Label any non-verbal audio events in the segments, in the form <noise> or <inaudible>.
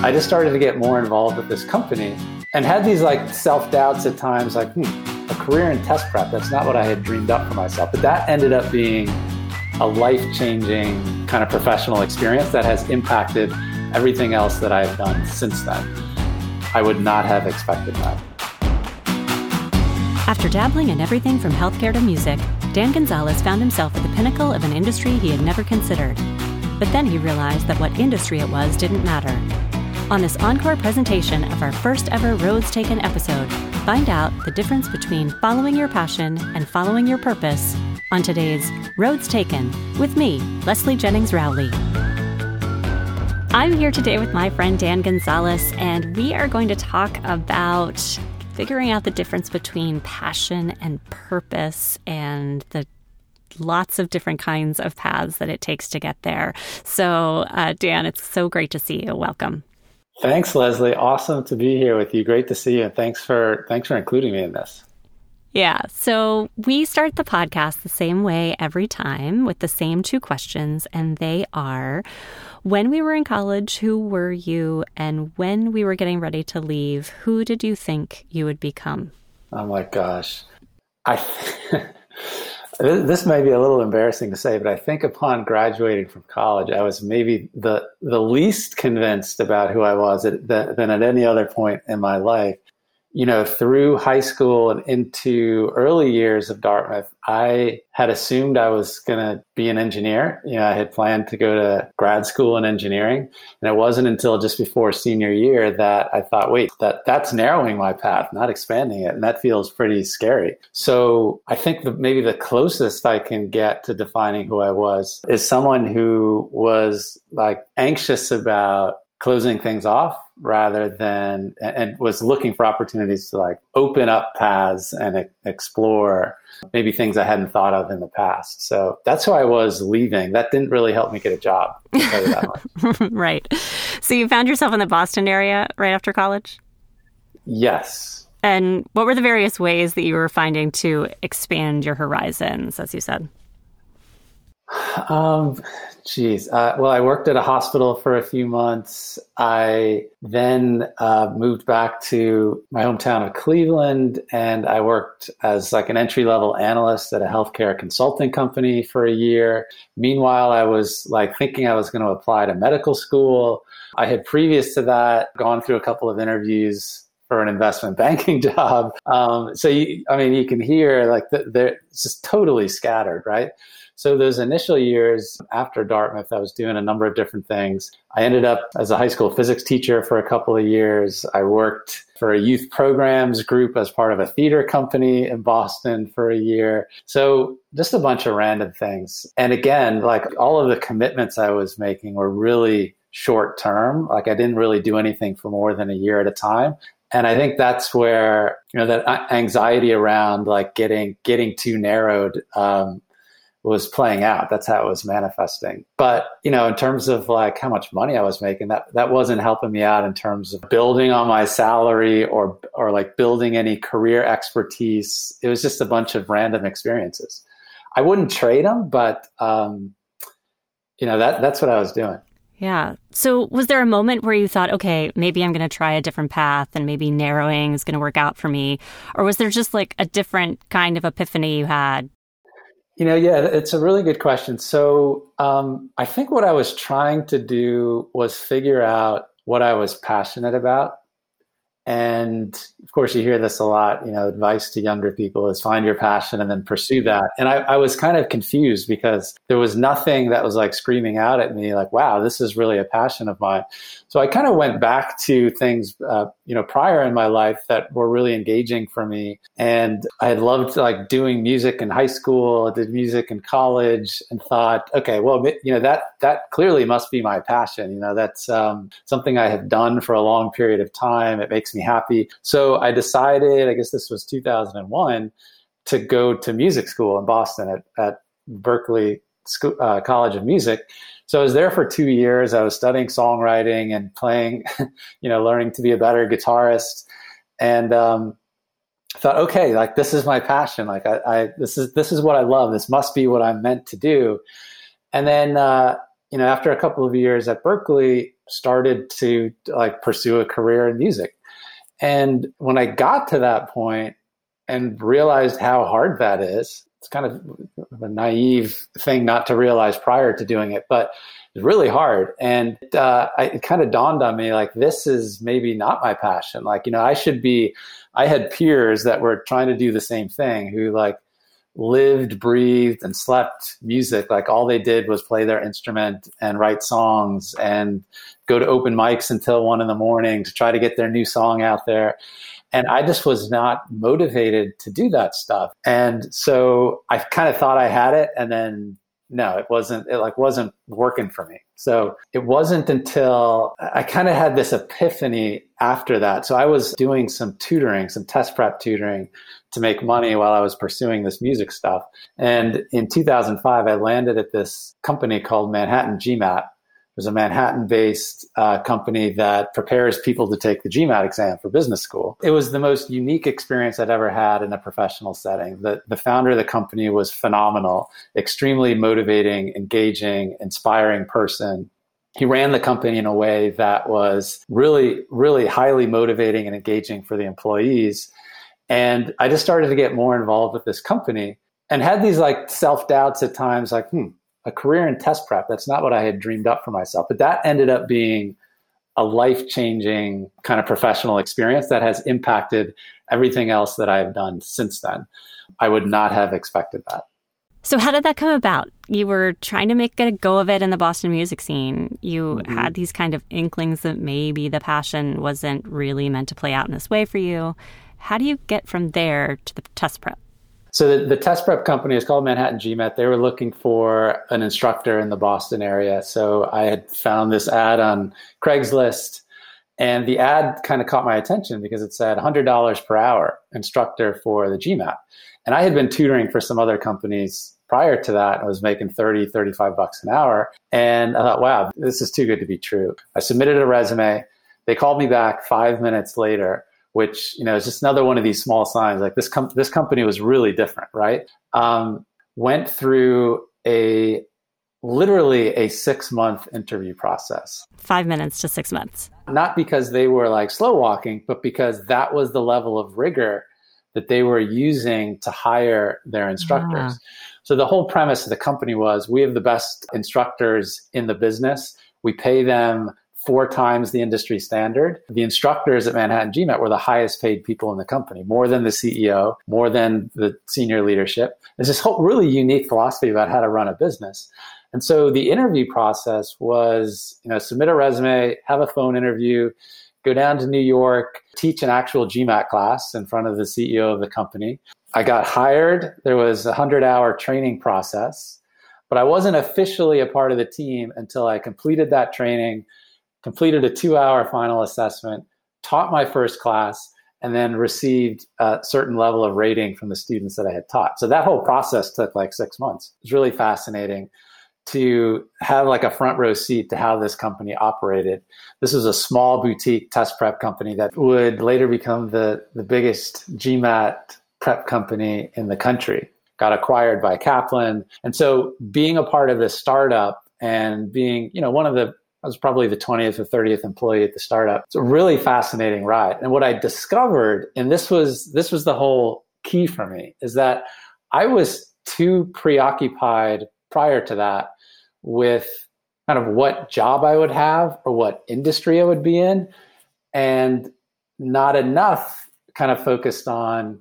I just started to get more involved with this company and had these like self doubts at times, like, hmm, a career in test prep, that's not what I had dreamed up for myself. But that ended up being a life changing kind of professional experience that has impacted everything else that I've done since then. I would not have expected that. After dabbling in everything from healthcare to music, Dan Gonzalez found himself at the pinnacle of an industry he had never considered. But then he realized that what industry it was didn't matter. On this encore presentation of our first ever Roads Taken episode, find out the difference between following your passion and following your purpose on today's Roads Taken with me, Leslie Jennings Rowley. I'm here today with my friend Dan Gonzalez, and we are going to talk about figuring out the difference between passion and purpose and the lots of different kinds of paths that it takes to get there. So, uh, Dan, it's so great to see you. Welcome. Thanks, Leslie. Awesome to be here with you. Great to see you. And thanks for thanks for including me in this. Yeah. So we start the podcast the same way every time with the same two questions, and they are when we were in college, who were you? And when we were getting ready to leave, who did you think you would become? Oh my gosh. I <laughs> this may be a little embarrassing to say, but I think upon graduating from college, I was maybe the the least convinced about who I was at, than at any other point in my life you know, through high school and into early years of Dartmouth, I had assumed I was going to be an engineer. You know, I had planned to go to grad school in engineering. And it wasn't until just before senior year that I thought, wait, that that's narrowing my path, not expanding it. And that feels pretty scary. So I think that maybe the closest I can get to defining who I was is someone who was like anxious about closing things off rather than and was looking for opportunities to like open up paths and explore maybe things I hadn't thought of in the past. So that's who I was leaving. That didn't really help me get a job. <laughs> right. So you found yourself in the Boston area right after college? Yes. And what were the various ways that you were finding to expand your horizons, as you said? Um, geez. Uh, well, I worked at a hospital for a few months. I then uh, moved back to my hometown of Cleveland, and I worked as like an entry level analyst at a healthcare consulting company for a year. Meanwhile, I was like thinking I was going to apply to medical school. I had previous to that gone through a couple of interviews for an investment <laughs> banking job. Um, so, you, I mean, you can hear like they're just totally scattered, right? So those initial years after Dartmouth, I was doing a number of different things. I ended up as a high school physics teacher for a couple of years. I worked for a youth programs group as part of a theater company in Boston for a year. So just a bunch of random things. And again, like all of the commitments I was making were really short term. Like I didn't really do anything for more than a year at a time. And I think that's where, you know, that anxiety around like getting, getting too narrowed, um, was playing out. That's how it was manifesting. But, you know, in terms of like how much money I was making, that, that wasn't helping me out in terms of building on my salary or, or like building any career expertise. It was just a bunch of random experiences. I wouldn't trade them, but, um, you know, that, that's what I was doing. Yeah. So, was there a moment where you thought, okay, maybe I'm going to try a different path and maybe narrowing is going to work out for me? Or was there just like a different kind of epiphany you had you know, yeah, it's a really good question. So um, I think what I was trying to do was figure out what I was passionate about. And of course, you hear this a lot. You know, advice to younger people is find your passion and then pursue that. And I, I, was kind of confused because there was nothing that was like screaming out at me, like, wow, this is really a passion of mine. So I kind of went back to things, uh, you know, prior in my life that were really engaging for me. And I had loved like doing music in high school, I did music in college and thought, okay, well, you know, that, that clearly must be my passion. You know, that's um, something I have done for a long period of time. It makes me happy. So I decided, I guess this was 2001, to go to music school in Boston at, at Berklee School, uh, College of Music. So I was there for two years. I was studying songwriting and playing, <laughs> you know, learning to be a better guitarist. And um, thought, okay, like this is my passion. Like I, I, this is this is what I love. This must be what I'm meant to do. And then, uh, you know, after a couple of years at Berklee, started to like pursue a career in music. And when I got to that point and realized how hard that is, it's kind of a naive thing not to realize prior to doing it, but it's really hard. And uh, it kind of dawned on me like, this is maybe not my passion. Like, you know, I should be, I had peers that were trying to do the same thing who like lived, breathed, and slept music. Like all they did was play their instrument and write songs and go to open mics until one in the morning to try to get their new song out there. And I just was not motivated to do that stuff. And so I kind of thought I had it and then no, it wasn't, it like wasn't working for me. So it wasn't until I kind of had this epiphany after that. So I was doing some tutoring, some test prep tutoring to make money while I was pursuing this music stuff. And in 2005, I landed at this company called Manhattan GMAT, was a Manhattan based uh, company that prepares people to take the GMAT exam for business school. It was the most unique experience I'd ever had in a professional setting. The, the founder of the company was phenomenal, extremely motivating, engaging, inspiring person. He ran the company in a way that was really, really highly motivating and engaging for the employees. And I just started to get more involved with this company and had these like self doubts at times, like, hmm, a career in test prep. That's not what I had dreamed up for myself. But that ended up being a life changing kind of professional experience that has impacted everything else that I have done since then. I would not have expected that. So, how did that come about? You were trying to make a go of it in the Boston music scene. You mm-hmm. had these kind of inklings that maybe the passion wasn't really meant to play out in this way for you. How do you get from there to the test prep? So the, the, test prep company is called Manhattan GMAT. They were looking for an instructor in the Boston area. So I had found this ad on Craigslist, and the ad kind of caught my attention because it said $100 per hour instructor for the GMAT. And I had been tutoring for some other companies prior to that. I was making 30, 35 bucks an hour. And I thought, wow, this is too good to be true. I submitted a resume. They called me back five minutes later which you know is just another one of these small signs. Like this, com- this company was really different, right? Um, went through a literally a six month interview process. Five minutes to six months. Not because they were like slow walking, but because that was the level of rigor that they were using to hire their instructors. Ah. So the whole premise of the company was we have the best instructors in the business. We pay them four times the industry standard. The instructors at Manhattan GMAT were the highest paid people in the company, more than the CEO, more than the senior leadership. There's this whole really unique philosophy about how to run a business. And so the interview process was, you know, submit a resume, have a phone interview, go down to New York, teach an actual GMAT class in front of the CEO of the company. I got hired. There was a 100 hour training process, but I wasn't officially a part of the team until I completed that training, completed a two hour final assessment, taught my first class, and then received a certain level of rating from the students that I had taught. So that whole process took like six months. It was really fascinating to have like a front row seat to how this company operated. This was a small boutique test prep company that would later become the, the biggest GMAT prep company in the country. Got acquired by Kaplan. And so being a part of this startup and being, you know, one of the I was probably the 20th or 30th employee at the startup. It's a really fascinating ride. And what I discovered, and this was this was the whole key for me, is that I was too preoccupied prior to that with kind of what job I would have or what industry I would be in, and not enough kind of focused on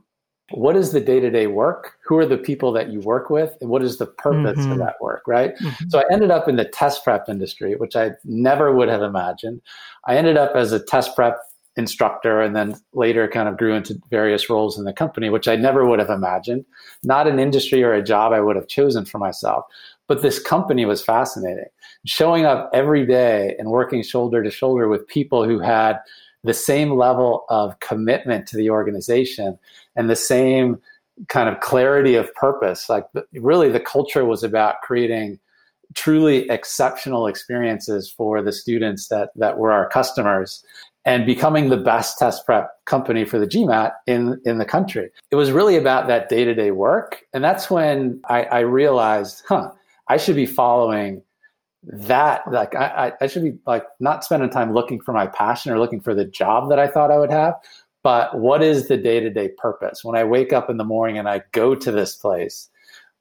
what is the day-to-day work? Who are the people that you work with? And what is the purpose mm-hmm. of that work right? Mm-hmm. so i ended up in the test prep industry which i never would have imagined. I ended up as a test prep instructor and then later kind of grew into various roles in the company which i never would have imagined. Not an industry or a job i would have chosen for myself. But this company was fascinating. Showing up every day and working shoulder to shoulder with people who had the same level of commitment to the organization and the same kind of clarity of purpose. Like really, the culture was about creating truly exceptional experiences for the students that that were our customers and becoming the best test prep company for the GMAT in, in the country. It was really about that day to day work. And that's when I, I realized, huh, I should be following that like I, I should be like not spending time looking for my passion or looking for the job that I thought I would have, but what is the day to day purpose? When I wake up in the morning and I go to this place,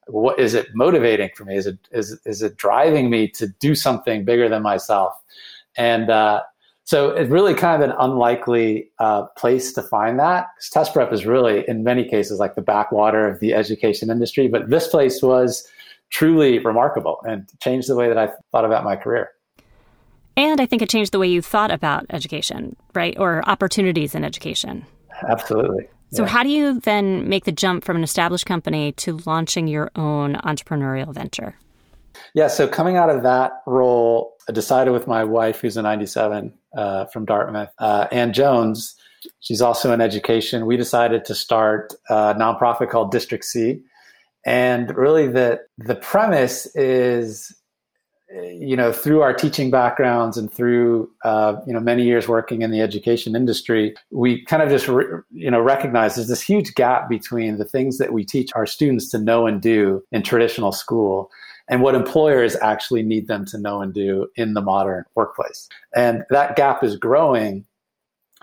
what is it motivating for me? Is it is is it driving me to do something bigger than myself? And uh, so it's really kind of an unlikely uh, place to find that. Test prep is really, in many cases, like the backwater of the education industry. But this place was truly remarkable and changed the way that I thought about my career. And I think it changed the way you thought about education, right? Or opportunities in education. Absolutely. So, yeah. how do you then make the jump from an established company to launching your own entrepreneurial venture? Yeah, so coming out of that role, I decided with my wife, who's a 97 uh, from Dartmouth, uh, Ann Jones, she's also in education. We decided to start a nonprofit called District C. And really, the, the premise is you know, through our teaching backgrounds and through uh, you know many years working in the education industry, we kind of just re- you know recognize there's this huge gap between the things that we teach our students to know and do in traditional school and what employers actually need them to know and do in the modern workplace. And that gap is growing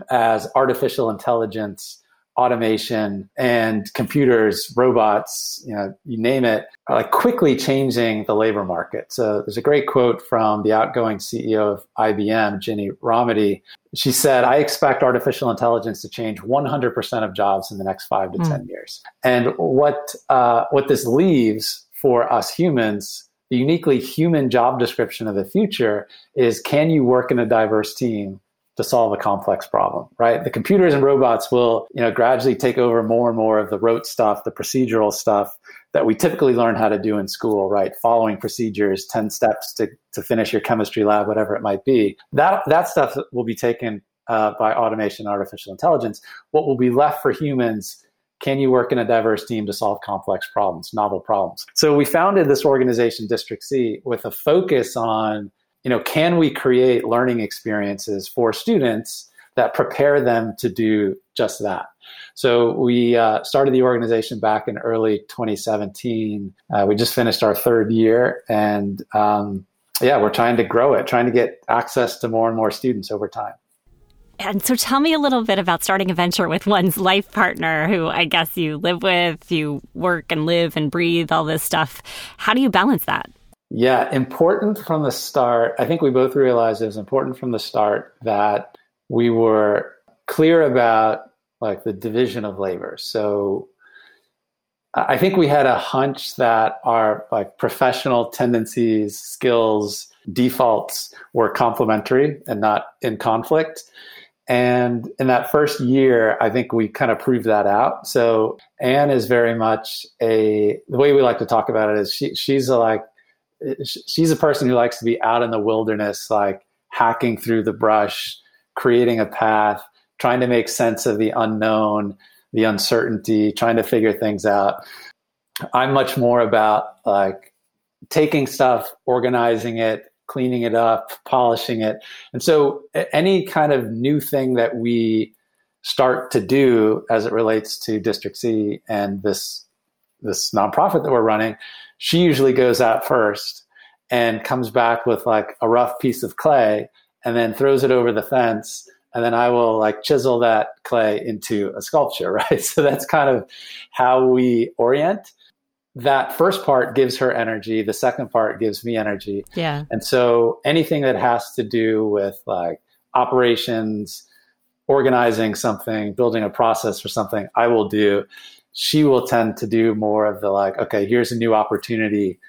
as artificial intelligence automation and computers, robots, you know, you name it, are like quickly changing the labor market. So there's a great quote from the outgoing CEO of IBM, Ginni Rometty. She said, I expect artificial intelligence to change 100% of jobs in the next five to mm. 10 years. And what, uh, what this leaves for us humans, the uniquely human job description of the future is can you work in a diverse team to solve a complex problem, right? The computers and robots will, you know, gradually take over more and more of the rote stuff, the procedural stuff that we typically learn how to do in school, right? Following procedures, 10 steps to, to finish your chemistry lab, whatever it might be. That, that stuff will be taken uh, by automation and artificial intelligence. What will be left for humans can you work in a diverse team to solve complex problems, novel problems? So we founded this organization, District C, with a focus on you know, can we create learning experiences for students that prepare them to do just that? So we uh, started the organization back in early 2017. Uh, we just finished our third year, and um, yeah, we're trying to grow it, trying to get access to more and more students over time. And so tell me a little bit about starting a venture with one's life partner, who I guess you live with, you work and live and breathe, all this stuff. How do you balance that? Yeah, important from the start. I think we both realized it was important from the start that we were clear about like the division of labor. So I think we had a hunch that our like professional tendencies, skills, defaults were complementary and not in conflict. And in that first year, I think we kind of proved that out. So Anne is very much a the way we like to talk about it is she she's a like she's a person who likes to be out in the wilderness, like hacking through the brush, creating a path, trying to make sense of the unknown, the uncertainty, trying to figure things out. I'm much more about like taking stuff, organizing it, cleaning it up, polishing it. And so any kind of new thing that we start to do as it relates to District C and this this nonprofit that we're running, she usually goes out first and comes back with like a rough piece of clay and then throws it over the fence and then I will like chisel that clay into a sculpture, <laughs> right? So that's kind of how we orient. That first part gives her energy, the second part gives me energy. Yeah. And so anything that has to do with like operations, organizing something, building a process for something, I will do she will tend to do more of the like, okay, here's a new opportunity.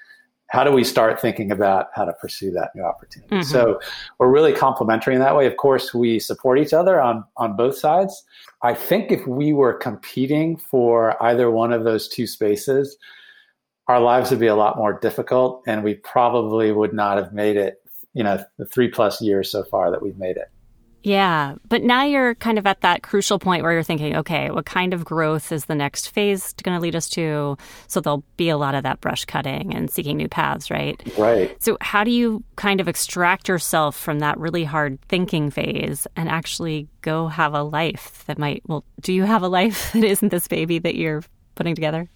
How do we start thinking about how to pursue that new opportunity? Mm-hmm. So we're really complementary in that way. Of course, we support each other on on both sides. I think if we were competing for either one of those two spaces, our lives would be a lot more difficult, and we probably would not have made it. You know, the three plus years so far that we've made it. Yeah. But now you're kind of at that crucial point where you're thinking, okay, what kind of growth is the next phase going to lead us to? So there'll be a lot of that brush cutting and seeking new paths, right? Right. So, how do you kind of extract yourself from that really hard thinking phase and actually go have a life that might, well, do you have a life <laughs> that isn't this baby that you're putting together?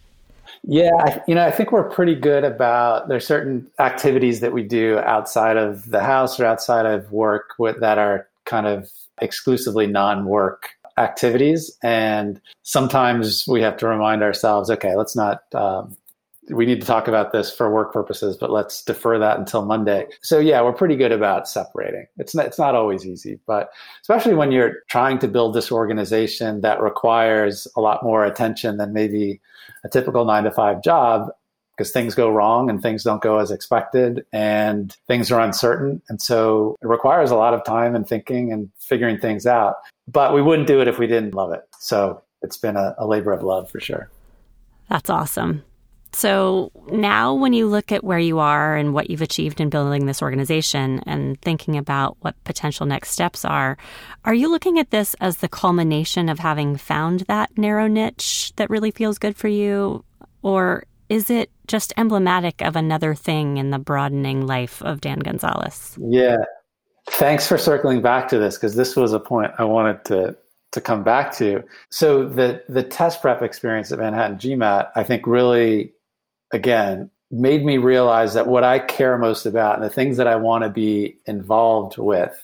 Yeah, I, you know, I think we're pretty good about there's certain activities that we do outside of the house or outside of work with, that are kind of exclusively non-work activities, and sometimes we have to remind ourselves, okay, let's not um, we need to talk about this for work purposes, but let's defer that until Monday. So yeah, we're pretty good about separating. It's not, it's not always easy, but especially when you're trying to build this organization that requires a lot more attention than maybe a typical nine to five job because things go wrong and things don't go as expected and things are uncertain. And so it requires a lot of time and thinking and figuring things out. But we wouldn't do it if we didn't love it. So it's been a, a labor of love for sure. That's awesome. So now, when you look at where you are and what you've achieved in building this organization and thinking about what potential next steps are, are you looking at this as the culmination of having found that narrow niche that really feels good for you? Or is it just emblematic of another thing in the broadening life of Dan Gonzalez? Yeah. Thanks for circling back to this because this was a point I wanted to to come back to. So the the test prep experience at Manhattan GMAT, I think really again, made me realize that what I care most about and the things that I want to be involved with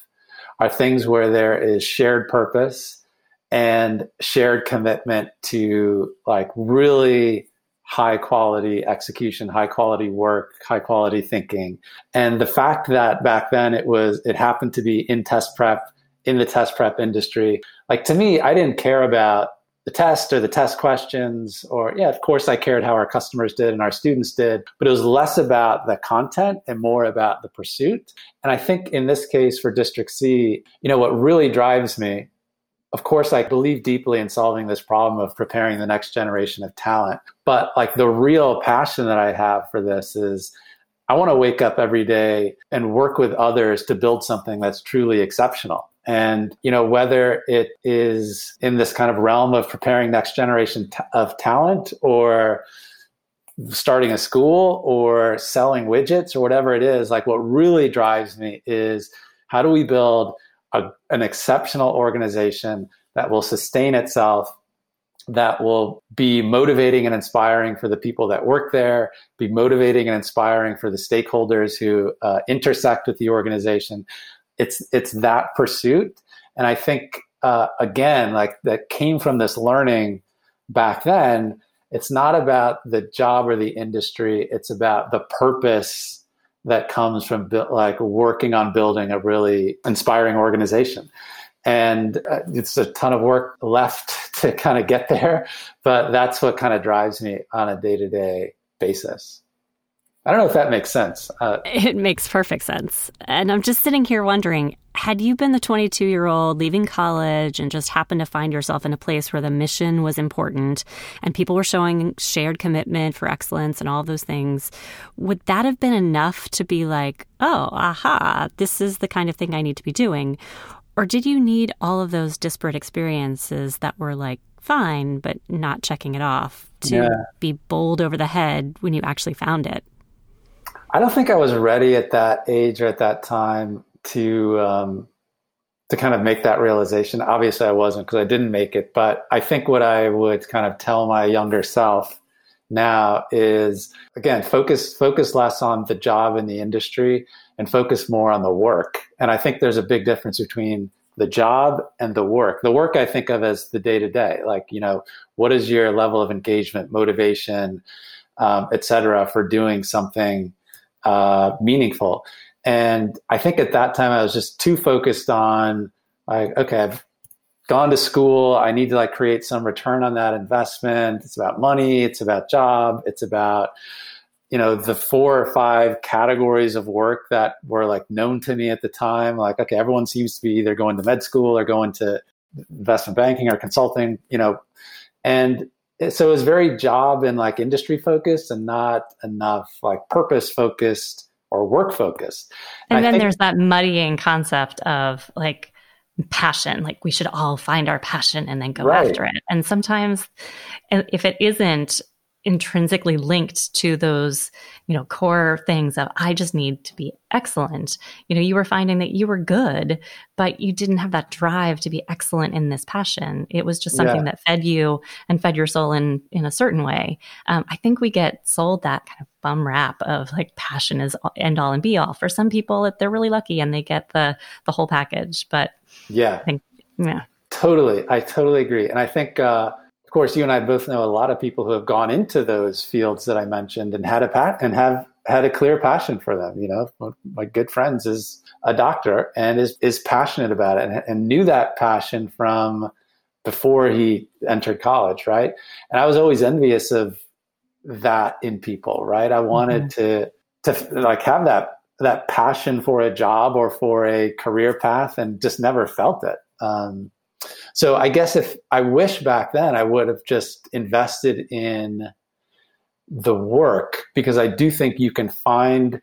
are things where there is shared purpose and shared commitment to like really high quality execution, high quality work, high quality thinking. And the fact that back then it was, it happened to be in test prep, in the test prep industry, like to me, I didn't care about the test or the test questions or yeah of course i cared how our customers did and our students did but it was less about the content and more about the pursuit and i think in this case for district c you know what really drives me of course i believe deeply in solving this problem of preparing the next generation of talent but like the real passion that i have for this is i want to wake up every day and work with others to build something that's truly exceptional. And, you know, whether it is in this kind of realm of preparing next generation t- of talent or starting a school or selling widgets or whatever it is, like what really drives me is how do we build a, an exceptional organization that will sustain itself that will be motivating and inspiring for the people that work there, be motivating and inspiring for the stakeholders who uh, intersect with the organization, it's it's that pursuit. And i think uh, again like that came from this learning back then it's not about the job or the industry. It's about the purpose that comes from like working on building a really inspiring organization. And uh, it's a ton of work left to kind of get there but that's what kind of drives me on a day-to-day basis I don't know if that makes sense. Uh, it makes perfect sense. And I'm just sitting here wondering had you been the 22 year old leaving college and just happened to find yourself in a place where the mission was important and people were showing shared commitment for excellence and all those things, would that have been enough to be like, oh, aha, this is the kind of thing I need to be doing? Or did you need all of those disparate experiences that were like, fine, but not checking it off to yeah. be bowled over the head when you actually found it? I don't think I was ready at that age or at that time to um, to kind of make that realization. Obviously, I wasn't because I didn't make it. But I think what I would kind of tell my younger self now is again focus focus less on the job and the industry and focus more on the work. And I think there's a big difference between the job and the work. The work I think of as the day to day, like you know, what is your level of engagement, motivation, um, et cetera, for doing something uh, meaningful. And I think at that time I was just too focused on like, okay, I've gone to school. I need to like create some return on that investment. It's about money. It's about job. It's about, you know, the four or five categories of work that were like known to me at the time. Like, okay, everyone seems to be either going to med school or going to investment banking or consulting, you know, and so it was very job and like industry focused and not enough like purpose focused or work focused. And, and then think, there's that muddying concept of like passion, like we should all find our passion and then go right. after it. And sometimes if it isn't intrinsically linked to those, you know, core things of I just need to be excellent. You know, you were finding that you were good, but you didn't have that drive to be excellent in this passion. It was just something yeah. that fed you and fed your soul in in a certain way. Um, I think we get sold that kind of bum rap of like passion is end all and be all. For some people, they're really lucky and they get the the whole package. But yeah, I think yeah, totally. I totally agree, and I think. uh course, you and I both know a lot of people who have gone into those fields that I mentioned and had a pat and have had a clear passion for them. You know, my good friends is a doctor and is is passionate about it and, and knew that passion from before he entered college, right? And I was always envious of that in people, right? I wanted mm-hmm. to to like have that that passion for a job or for a career path and just never felt it. Um, so I guess if I wish back then, I would have just invested in the work because I do think you can find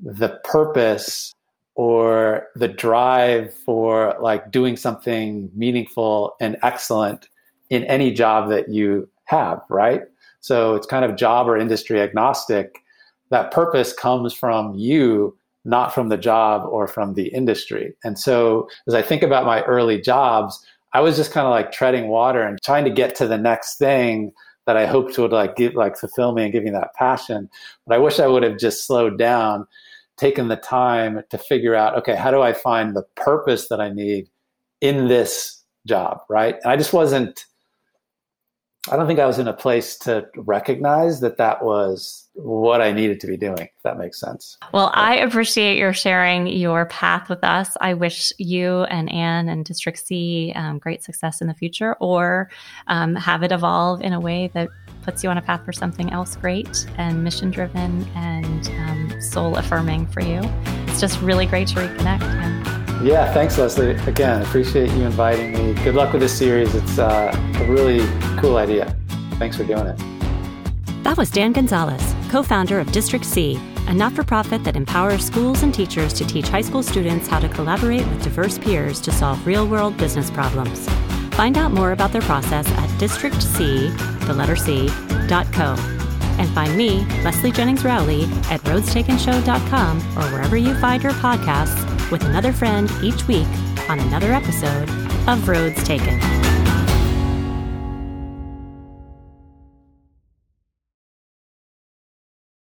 the purpose or the drive for like doing something meaningful and excellent in any job that you have, right? So it's kind of job or industry agnostic. That purpose comes from you, not from the job or from the industry. And so as I think about my early jobs, I was just kind of like treading water and trying to get to the next thing that I hoped would like give like fulfill me and give me that passion. But I wish I would have just slowed down, taken the time to figure out, okay, how do I find the purpose that I need in this job, right? And I just wasn't I don't think I was in a place to recognize that that was what I needed to be doing, if that makes sense. Well, I appreciate your sharing your path with us. I wish you and Anne and District C um, great success in the future or um, have it evolve in a way that puts you on a path for something else great and mission driven and um, soul affirming for you. It's just really great to reconnect. Yeah, thanks, Leslie. Again, appreciate you inviting me. Good luck with this series. It's uh, a really cool idea. Thanks for doing it. That was Dan Gonzalez, co founder of District C, a not for profit that empowers schools and teachers to teach high school students how to collaborate with diverse peers to solve real world business problems. Find out more about their process at districtc, the letter C, dot co. And find me, Leslie Jennings Rowley, at roadstakenshow.com or wherever you find your podcasts with another friend each week on another episode of Roads Taken.